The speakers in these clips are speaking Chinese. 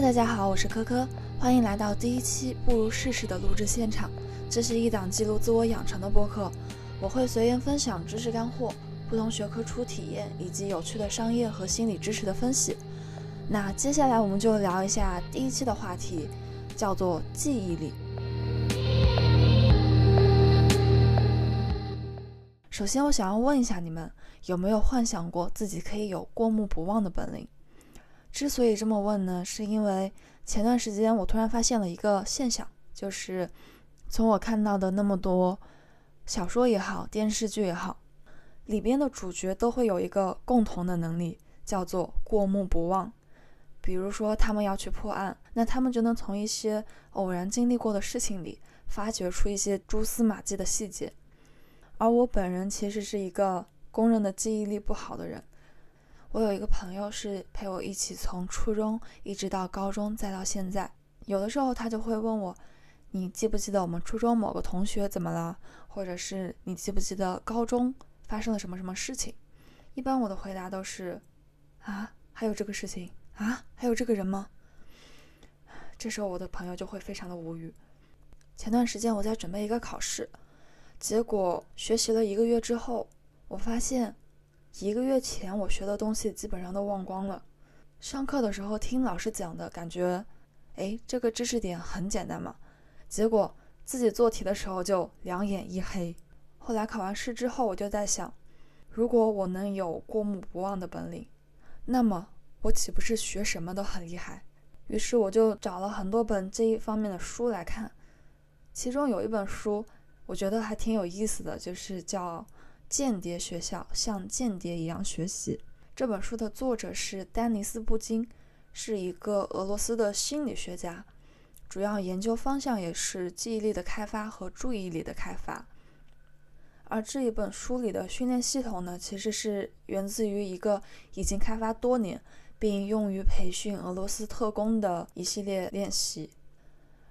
大家好，我是科科，欢迎来到第一期不如试试的录制现场。这是一档记录自我养成的播客，我会随缘分享知识干货、不同学科初体验以及有趣的商业和心理知识的分析。那接下来我们就聊一下第一期的话题，叫做记忆力。首先，我想要问一下你们，有没有幻想过自己可以有过目不忘的本领？之所以这么问呢，是因为前段时间我突然发现了一个现象，就是从我看到的那么多小说也好，电视剧也好，里边的主角都会有一个共同的能力，叫做过目不忘。比如说他们要去破案，那他们就能从一些偶然经历过的事情里发掘出一些蛛丝马迹的细节。而我本人其实是一个公认的记忆力不好的人。我有一个朋友是陪我一起从初中一直到高中，再到现在。有的时候他就会问我：“你记不记得我们初中某个同学怎么了？或者是你记不记得高中发生了什么什么事情？”一般我的回答都是：“啊，还有这个事情啊，还有这个人吗？”这时候我的朋友就会非常的无语。前段时间我在准备一个考试，结果学习了一个月之后，我发现。一个月前我学的东西基本上都忘光了。上课的时候听老师讲的感觉，哎，这个知识点很简单嘛。结果自己做题的时候就两眼一黑。后来考完试之后，我就在想，如果我能有过目不忘的本领，那么我岂不是学什么都很厉害？于是我就找了很多本这一方面的书来看。其中有一本书，我觉得还挺有意思的，就是叫。间谍学校像间谍一样学习。这本书的作者是丹尼斯·布金，是一个俄罗斯的心理学家，主要研究方向也是记忆力的开发和注意力的开发。而这一本书里的训练系统呢，其实是源自于一个已经开发多年并用于培训俄罗斯特工的一系列练习。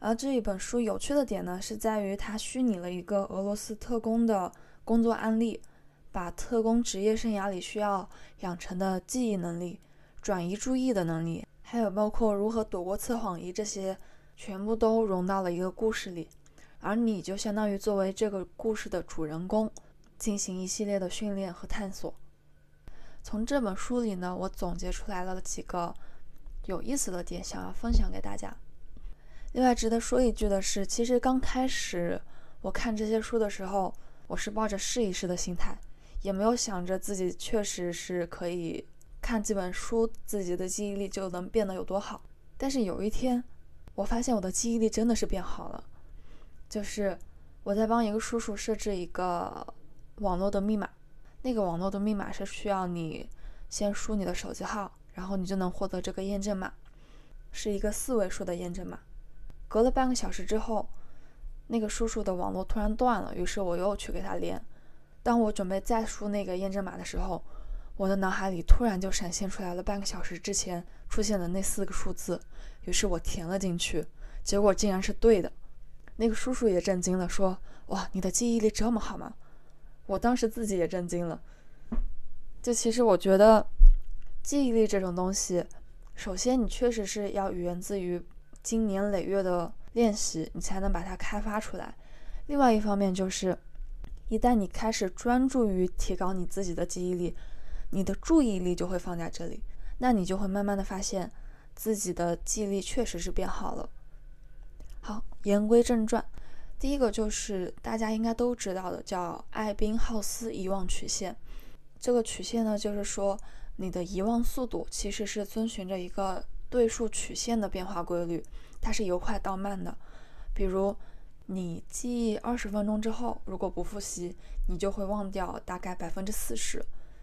而这一本书有趣的点呢，是在于它虚拟了一个俄罗斯特工的。工作案例，把特工职业生涯里需要养成的记忆能力、转移注意的能力，还有包括如何躲过测谎仪这些，全部都融到了一个故事里。而你就相当于作为这个故事的主人公，进行一系列的训练和探索。从这本书里呢，我总结出来了几个有意思的点，想要分享给大家。另外值得说一句的是，其实刚开始我看这些书的时候。我是抱着试一试的心态，也没有想着自己确实是可以看几本书，自己的记忆力就能变得有多好。但是有一天，我发现我的记忆力真的是变好了。就是我在帮一个叔叔设置一个网络的密码，那个网络的密码是需要你先输你的手机号，然后你就能获得这个验证码，是一个四位数的验证码。隔了半个小时之后。那个叔叔的网络突然断了，于是我又去给他连。当我准备再输那个验证码的时候，我的脑海里突然就闪现出来了半个小时之前出现的那四个数字，于是我填了进去，结果竟然是对的。那个叔叔也震惊了，说：“哇，你的记忆力这么好吗？”我当时自己也震惊了。就其实我觉得，记忆力这种东西，首先你确实是要源自于经年累月的。练习，你才能把它开发出来。另外一方面就是，一旦你开始专注于提高你自己的记忆力，你的注意力就会放在这里，那你就会慢慢的发现自己的记忆力确实是变好了。好，言归正传，第一个就是大家应该都知道的，叫艾宾浩斯遗忘曲线。这个曲线呢，就是说你的遗忘速度其实是遵循着一个对数曲线的变化规律。它是由快到慢的，比如你记忆二十分钟之后，如果不复习，你就会忘掉大概百分之四十；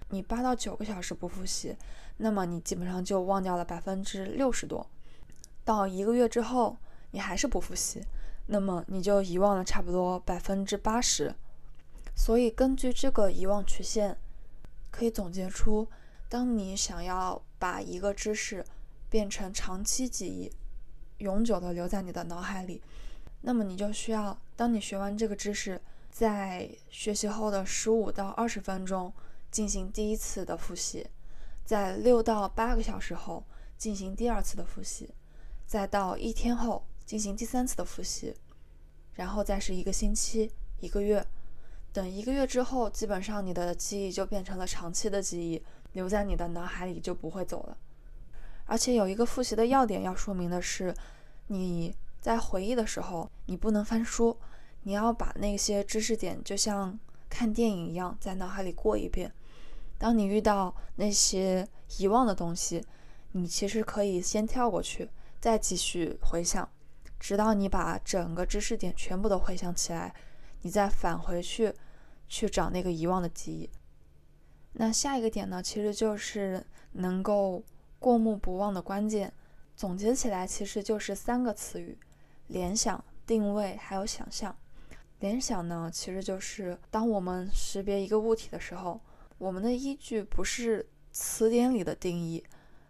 你八到九个小时不复习，那么你基本上就忘掉了百分之六十多。到一个月之后，你还是不复习，那么你就遗忘了差不多百分之八十。所以根据这个遗忘曲线，可以总结出，当你想要把一个知识变成长期记忆。永久的留在你的脑海里，那么你就需要，当你学完这个知识，在学习后的十五到二十分钟进行第一次的复习，在六到八个小时后进行第二次的复习，再到一天后进行第三次的复习，然后再是一个星期、一个月。等一个月之后，基本上你的记忆就变成了长期的记忆，留在你的脑海里就不会走了。而且有一个复习的要点要说明的是，你在回忆的时候，你不能翻书，你要把那些知识点就像看电影一样在脑海里过一遍。当你遇到那些遗忘的东西，你其实可以先跳过去，再继续回想，直到你把整个知识点全部都回想起来，你再返回去去找那个遗忘的记忆。那下一个点呢，其实就是能够。过目不忘的关键，总结起来其实就是三个词语：联想、定位还有想象。联想呢，其实就是当我们识别一个物体的时候，我们的依据不是词典里的定义，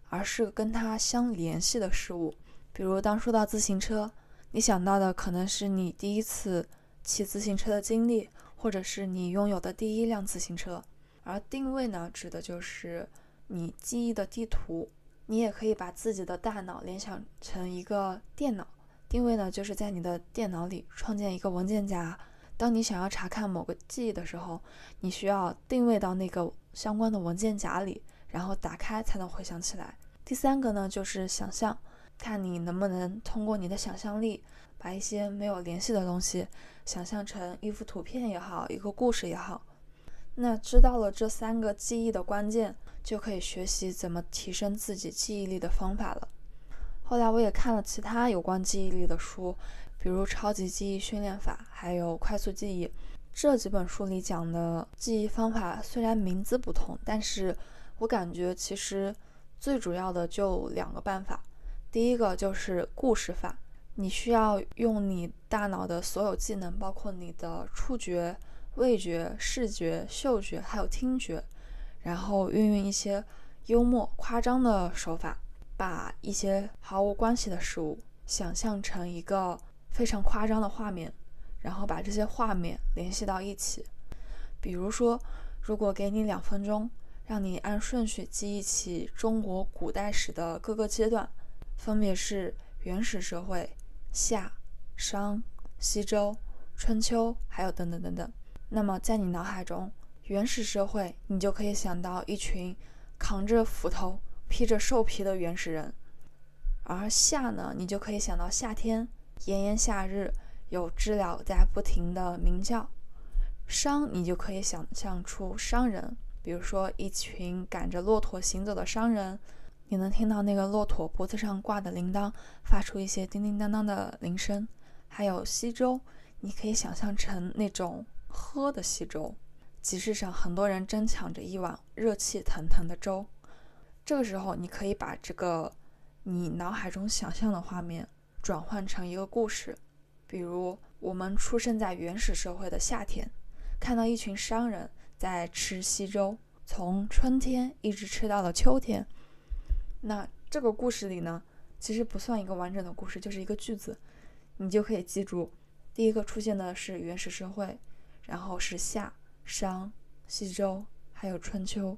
而是跟它相联系的事物。比如，当说到自行车，你想到的可能是你第一次骑自行车的经历，或者是你拥有的第一辆自行车。而定位呢，指的就是你记忆的地图。你也可以把自己的大脑联想成一个电脑，定位呢，就是在你的电脑里创建一个文件夹。当你想要查看某个记忆的时候，你需要定位到那个相关的文件夹里，然后打开才能回想起来。第三个呢，就是想象，看你能不能通过你的想象力，把一些没有联系的东西想象成一幅图片也好，一个故事也好。那知道了这三个记忆的关键。就可以学习怎么提升自己记忆力的方法了。后来我也看了其他有关记忆力的书，比如《超级记忆训练法》还有《快速记忆》这几本书里讲的记忆方法，虽然名字不同，但是我感觉其实最主要的就两个办法。第一个就是故事法，你需要用你大脑的所有技能，包括你的触觉、味觉、视觉、嗅觉，还有听觉。然后运用一些幽默、夸张的手法，把一些毫无关系的事物想象成一个非常夸张的画面，然后把这些画面联系到一起。比如说，如果给你两分钟，让你按顺序记忆起中国古代史的各个阶段，分别是原始社会、夏、商、西周、春秋，还有等等等等，那么在你脑海中。原始社会，你就可以想到一群扛着斧头、披着兽皮的原始人；而夏呢，你就可以想到夏天，炎炎夏日，有知了在不停的鸣叫；商，你就可以想象出商人，比如说一群赶着骆驼行走的商人，你能听到那个骆驼脖子上挂的铃铛发出一些叮叮当当的铃声；还有西周，你可以想象成那种喝的稀粥。集市上，很多人争抢着一碗热气腾腾的粥。这个时候，你可以把这个你脑海中想象的画面转换成一个故事。比如，我们出生在原始社会的夏天，看到一群商人在吃稀粥，从春天一直吃到了秋天。那这个故事里呢，其实不算一个完整的故事，就是一个句子。你就可以记住，第一个出现的是原始社会，然后是夏。商、西周还有春秋，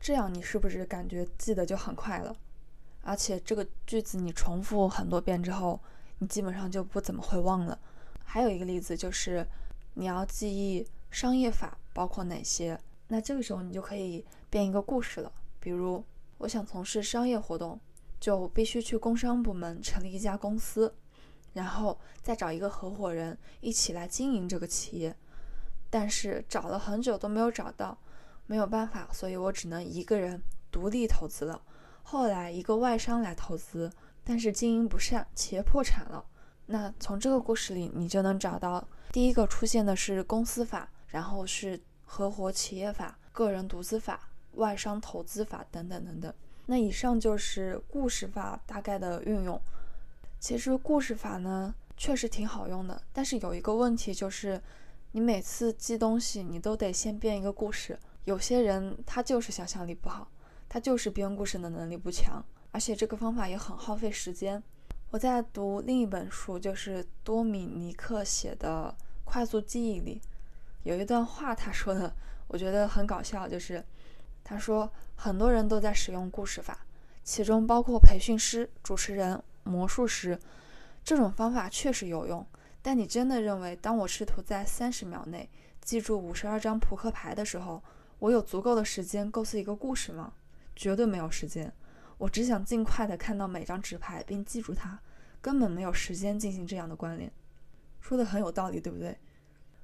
这样你是不是感觉记得就很快了？而且这个句子你重复很多遍之后，你基本上就不怎么会忘了。还有一个例子就是，你要记忆商业法包括哪些，那这个时候你就可以编一个故事了。比如，我想从事商业活动，就必须去工商部门成立一家公司，然后再找一个合伙人一起来经营这个企业。但是找了很久都没有找到，没有办法，所以我只能一个人独立投资了。后来一个外商来投资，但是经营不善，企业破产了。那从这个故事里，你就能找到第一个出现的是公司法，然后是合伙企业法、个人独资法、外商投资法等等等等。那以上就是故事法大概的运用。其实故事法呢，确实挺好用的，但是有一个问题就是。你每次记东西，你都得先编一个故事。有些人他就是想象力不好，他就是编故事的能力不强，而且这个方法也很耗费时间。我在读另一本书，就是多米尼克写的《快速记忆》里，有一段话他说的，我觉得很搞笑，就是他说很多人都在使用故事法，其中包括培训师、主持人、魔术师，这种方法确实有用。但你真的认为，当我试图在三十秒内记住五十二张扑克牌的时候，我有足够的时间构思一个故事吗？绝对没有时间。我只想尽快的看到每张纸牌并记住它，根本没有时间进行这样的关联。说的很有道理，对不对？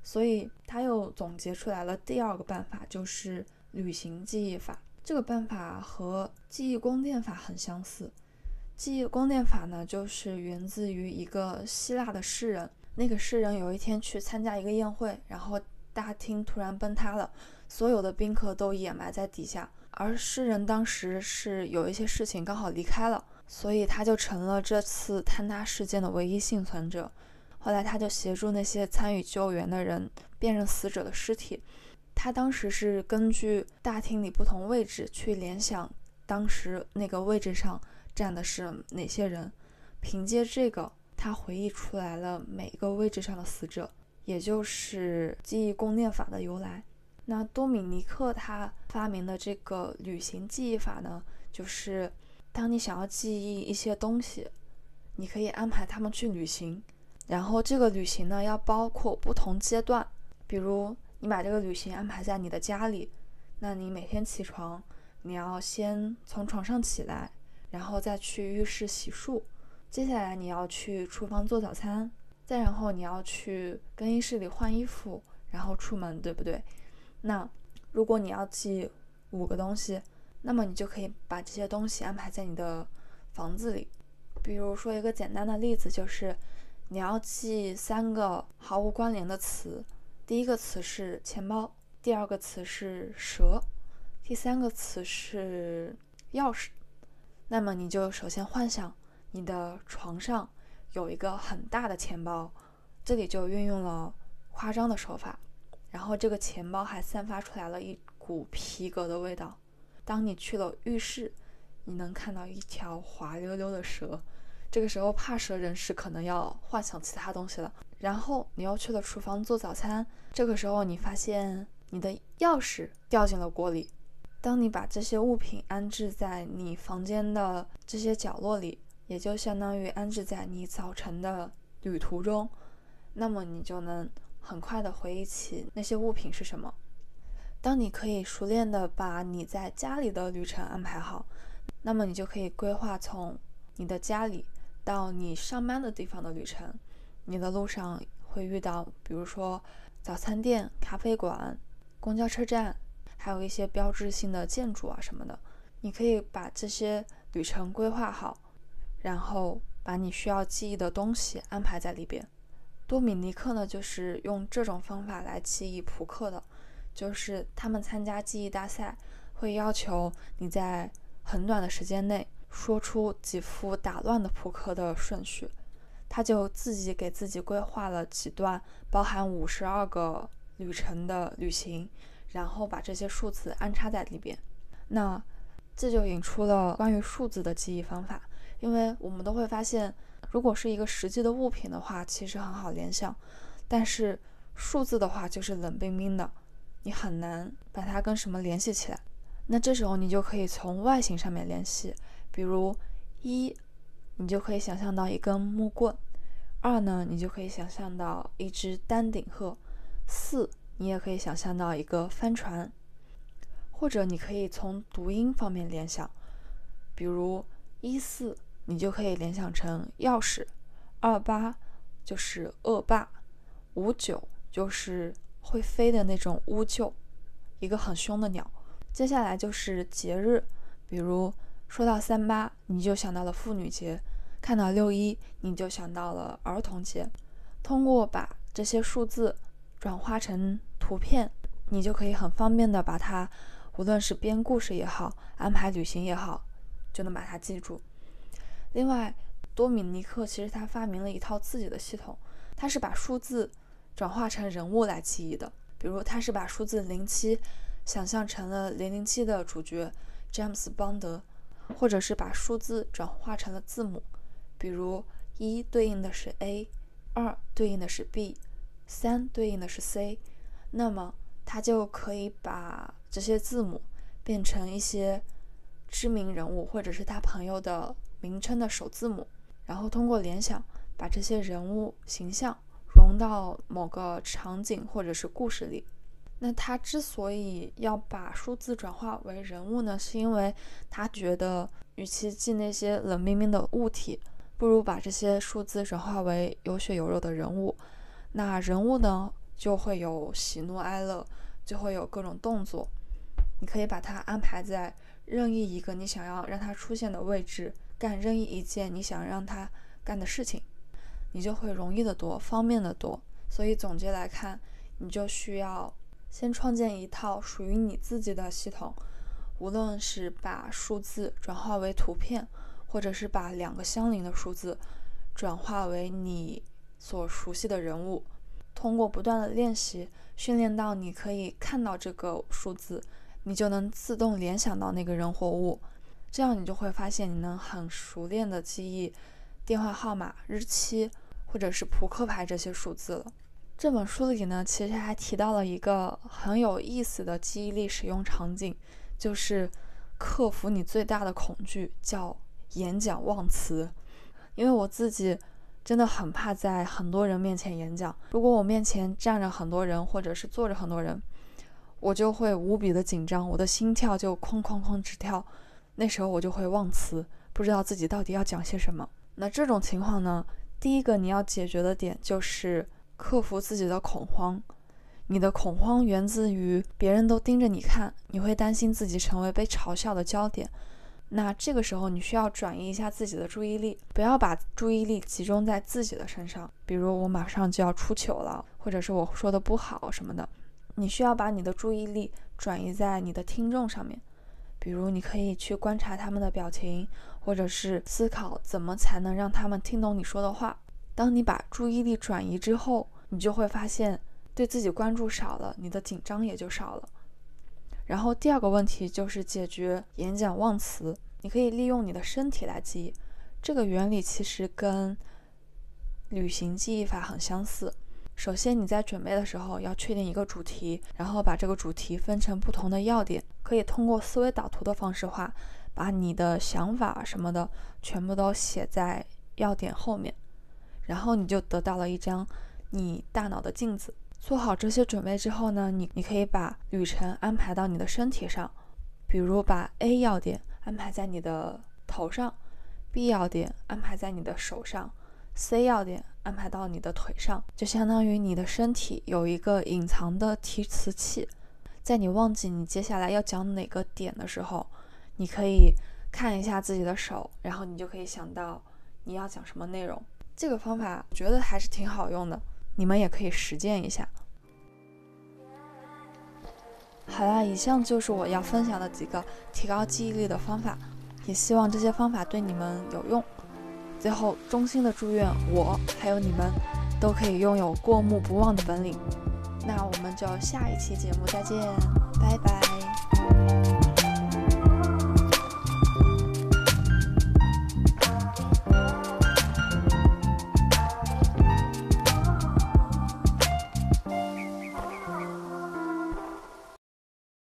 所以他又总结出来了第二个办法，就是旅行记忆法。这个办法和记忆宫殿法很相似。记忆宫殿法呢，就是源自于一个希腊的诗人。那个诗人有一天去参加一个宴会，然后大厅突然崩塌了，所有的宾客都掩埋在底下。而诗人当时是有一些事情刚好离开了，所以他就成了这次坍塌事件的唯一幸存者。后来他就协助那些参与救援的人辨认死者的尸体。他当时是根据大厅里不同位置去联想当时那个位置上站的是哪些人，凭借这个，他回忆出来了每一个位置上的死者，也就是记忆宫殿法的由来。那多米尼克他发明的这个旅行记忆法呢，就是当你想要记忆一些东西，你可以安排他们去旅行。然后这个旅行呢，要包括不同阶段，比如你把这个旅行安排在你的家里，那你每天起床，你要先从床上起来，然后再去浴室洗漱，接下来你要去厨房做早餐，再然后你要去更衣室里换衣服，然后出门，对不对？那如果你要记五个东西，那么你就可以把这些东西安排在你的房子里，比如说一个简单的例子就是。你要记三个毫无关联的词，第一个词是钱包，第二个词是蛇，第三个词是钥匙。那么你就首先幻想你的床上有一个很大的钱包，这里就运用了夸张的手法，然后这个钱包还散发出来了一股皮革的味道。当你去了浴室，你能看到一条滑溜溜的蛇。这个时候，怕蛇人士可能要幻想其他东西了。然后你又去了厨房做早餐，这个时候你发现你的钥匙掉进了锅里。当你把这些物品安置在你房间的这些角落里，也就相当于安置在你早晨的旅途中，那么你就能很快的回忆起那些物品是什么。当你可以熟练的把你在家里的旅程安排好，那么你就可以规划从你的家里。到你上班的地方的旅程，你的路上会遇到，比如说早餐店、咖啡馆、公交车站，还有一些标志性的建筑啊什么的。你可以把这些旅程规划好，然后把你需要记忆的东西安排在里边。多米尼克呢，就是用这种方法来记忆扑克的，就是他们参加记忆大赛，会要求你在很短的时间内。说出几副打乱的扑克的顺序，他就自己给自己规划了几段包含五十二个旅程的旅行，然后把这些数字安插在里边。那这就引出了关于数字的记忆方法，因为我们都会发现，如果是一个实际的物品的话，其实很好联想，但是数字的话就是冷冰冰的，你很难把它跟什么联系起来。那这时候你就可以从外形上面联系。比如一，你就可以想象到一根木棍；二呢，你就可以想象到一只丹顶鹤；四，你也可以想象到一个帆船。或者你可以从读音方面联想，比如一四，你就可以联想成钥匙；二八就是恶霸；五九就是会飞的那种乌鹫，一个很凶的鸟。接下来就是节日，比如。说到三八，你就想到了妇女节；看到六一，你就想到了儿童节。通过把这些数字转化成图片，你就可以很方便的把它，无论是编故事也好，安排旅行也好，就能把它记住。另外，多米尼克其实他发明了一套自己的系统，他是把数字转化成人物来记忆的。比如，他是把数字零七想象成了零零七的主角詹姆斯邦德。或者是把数字转化成了字母，比如一对应的是 A，二对应的是 B，三对应的是 C，那么他就可以把这些字母变成一些知名人物或者是他朋友的名称的首字母。然后通过联想把这些人物形象融到某个场景或者是故事里。那他之所以要把数字转化为人物呢，是因为他觉得，与其记那些冷冰冰的物体，不如把这些数字转化为有血有肉的人物。那人物呢，就会有喜怒哀乐，就会有各种动作。你可以把它安排在任意一个你想要让它出现的位置，干任意一件你想让它干的事情，你就会容易的多，方便的多。所以总结来看，你就需要。先创建一套属于你自己的系统，无论是把数字转化为图片，或者是把两个相邻的数字转化为你所熟悉的人物，通过不断的练习，训练到你可以看到这个数字，你就能自动联想到那个人或物，这样你就会发现你能很熟练的记忆电话号码、日期，或者是扑克牌这些数字了。这本书里呢，其实还提到了一个很有意思的记忆力使用场景，就是克服你最大的恐惧，叫演讲忘词。因为我自己真的很怕在很多人面前演讲，如果我面前站着很多人，或者是坐着很多人，我就会无比的紧张，我的心跳就哐哐哐直跳，那时候我就会忘词，不知道自己到底要讲些什么。那这种情况呢，第一个你要解决的点就是。克服自己的恐慌，你的恐慌源自于别人都盯着你看，你会担心自己成为被嘲笑的焦点。那这个时候你需要转移一下自己的注意力，不要把注意力集中在自己的身上。比如我马上就要出糗了，或者是我说的不好什么的，你需要把你的注意力转移在你的听众上面。比如你可以去观察他们的表情，或者是思考怎么才能让他们听懂你说的话。当你把注意力转移之后，你就会发现对自己关注少了，你的紧张也就少了。然后第二个问题就是解决演讲忘词，你可以利用你的身体来记忆。这个原理其实跟旅行记忆法很相似。首先你在准备的时候要确定一个主题，然后把这个主题分成不同的要点，可以通过思维导图的方式画，把你的想法什么的全部都写在要点后面。然后你就得到了一张你大脑的镜子。做好这些准备之后呢，你你可以把旅程安排到你的身体上，比如把 A 要点安排在你的头上，B 要点安排在你的手上，C 要点安排到你的腿上，就相当于你的身体有一个隐藏的提词器，在你忘记你接下来要讲哪个点的时候，你可以看一下自己的手，然后你就可以想到你要讲什么内容。这个方法我觉得还是挺好用的，你们也可以实践一下。好啦，以上就是我要分享的几个提高记忆力的方法，也希望这些方法对你们有用。最后，衷心的祝愿我还有你们都可以拥有过目不忘的本领。那我们就下一期节目再见，拜拜。